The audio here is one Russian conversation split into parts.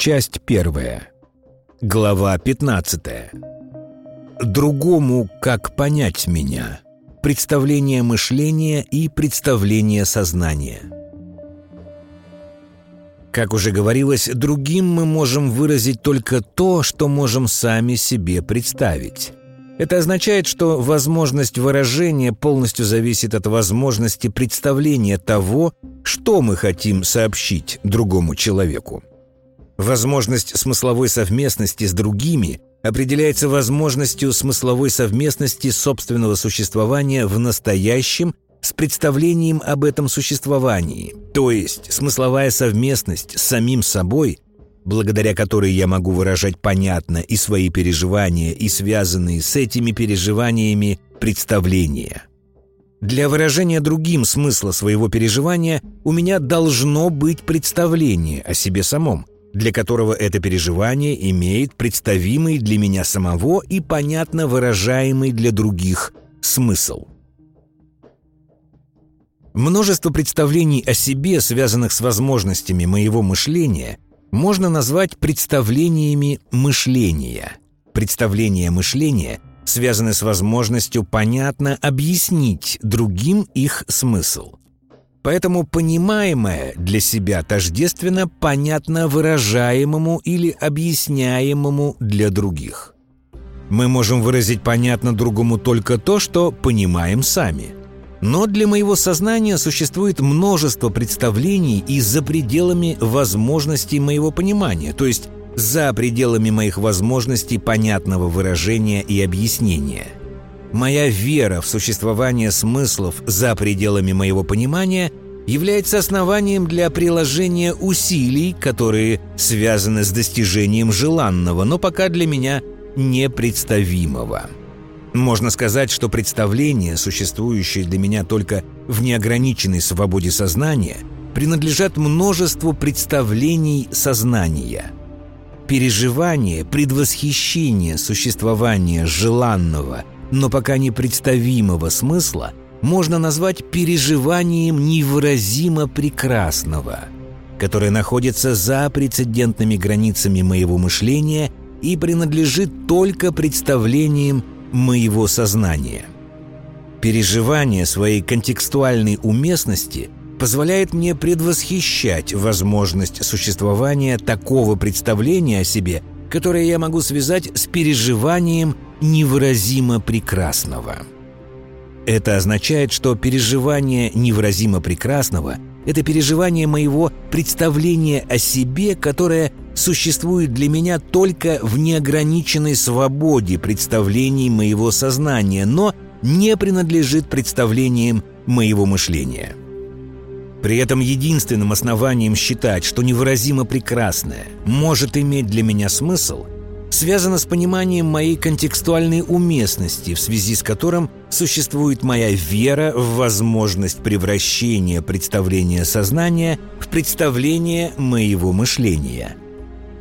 Часть первая. Глава 15. Другому как понять меня. Представление мышления и представление сознания. Как уже говорилось, другим мы можем выразить только то, что можем сами себе представить. Это означает, что возможность выражения полностью зависит от возможности представления того, что мы хотим сообщить другому человеку. Возможность смысловой совместности с другими определяется возможностью смысловой совместности собственного существования в настоящем с представлением об этом существовании, то есть смысловая совместность с самим собой – благодаря которой я могу выражать понятно и свои переживания, и связанные с этими переживаниями представления. Для выражения другим смысла своего переживания у меня должно быть представление о себе самом, для которого это переживание имеет представимый для меня самого и понятно выражаемый для других смысл. Множество представлений о себе, связанных с возможностями моего мышления – можно назвать представлениями мышления. Представления мышления связаны с возможностью понятно объяснить другим их смысл. Поэтому понимаемое для себя тождественно понятно выражаемому или объясняемому для других. Мы можем выразить понятно другому только то, что понимаем сами – но для моего сознания существует множество представлений и за пределами возможностей моего понимания, то есть за пределами моих возможностей понятного выражения и объяснения. Моя вера в существование смыслов за пределами моего понимания является основанием для приложения усилий, которые связаны с достижением желанного, но пока для меня непредставимого. Можно сказать, что представления, существующие для меня только в неограниченной свободе сознания, принадлежат множеству представлений сознания. Переживание, предвосхищение существования желанного, но пока не представимого смысла можно назвать переживанием невыразимо прекрасного, которое находится за прецедентными границами моего мышления и принадлежит только представлениям моего сознания. Переживание своей контекстуальной уместности позволяет мне предвосхищать возможность существования такого представления о себе, которое я могу связать с переживанием невыразимо прекрасного. Это означает, что переживание невыразимо прекрасного – это переживание моего представления о себе, которое существует для меня только в неограниченной свободе представлений моего сознания, но не принадлежит представлениям моего мышления. При этом единственным основанием считать, что невыразимо прекрасное может иметь для меня смысл, связано с пониманием моей контекстуальной уместности, в связи с которым существует моя вера в возможность превращения представления сознания в представление моего мышления –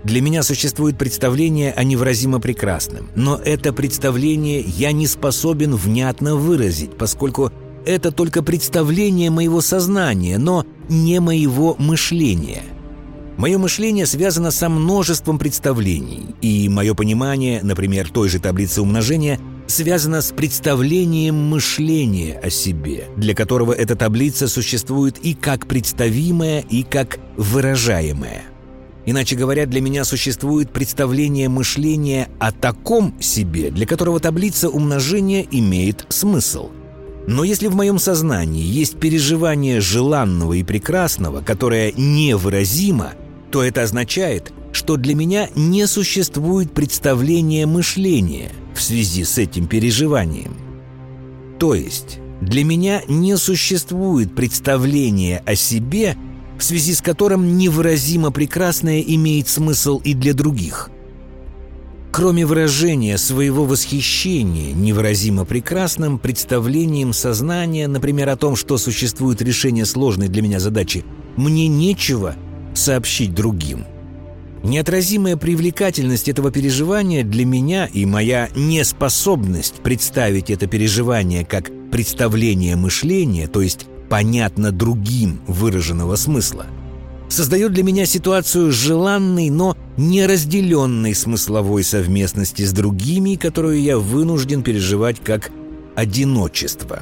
для меня существует представление о невыразимо прекрасном, но это представление я не способен внятно выразить, поскольку это только представление моего сознания, но не моего мышления. Мое мышление связано со множеством представлений, и мое понимание, например, той же таблицы умножения, связано с представлением мышления о себе, для которого эта таблица существует и как представимая, и как выражаемая – Иначе говоря, для меня существует представление мышления о таком себе, для которого таблица умножения имеет смысл. Но если в моем сознании есть переживание желанного и прекрасного, которое невыразимо, то это означает, что для меня не существует представления мышления в связи с этим переживанием. То есть для меня не существует представления о себе – в связи с которым невыразимо прекрасное имеет смысл и для других. Кроме выражения своего восхищения невыразимо прекрасным представлением сознания, например, о том, что существует решение сложной для меня задачи, мне нечего сообщить другим. Неотразимая привлекательность этого переживания для меня и моя неспособность представить это переживание как представление мышления, то есть понятно другим выраженного смысла, создает для меня ситуацию желанной, но неразделенной смысловой совместности с другими, которую я вынужден переживать как одиночество.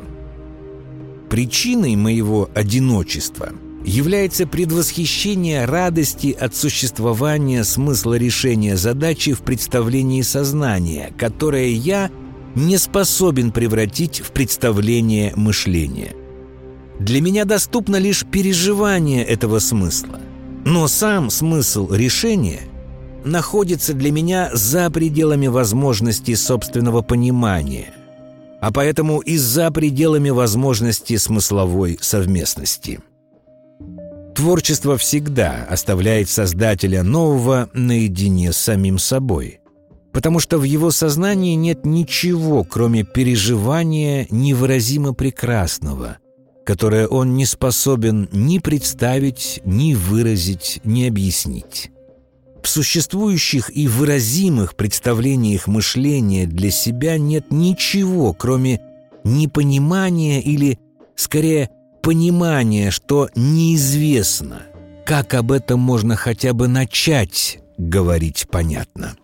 Причиной моего одиночества является предвосхищение радости от существования смысла решения задачи в представлении сознания, которое я не способен превратить в представление мышления – для меня доступно лишь переживание этого смысла. Но сам смысл решения находится для меня за пределами возможностей собственного понимания, а поэтому и за пределами возможности смысловой совместности. Творчество всегда оставляет создателя нового наедине с самим собой, потому что в его сознании нет ничего, кроме переживания невыразимо прекрасного – которое он не способен ни представить, ни выразить, ни объяснить. В существующих и выразимых представлениях мышления для себя нет ничего, кроме непонимания или, скорее, понимания, что неизвестно, как об этом можно хотя бы начать говорить понятно.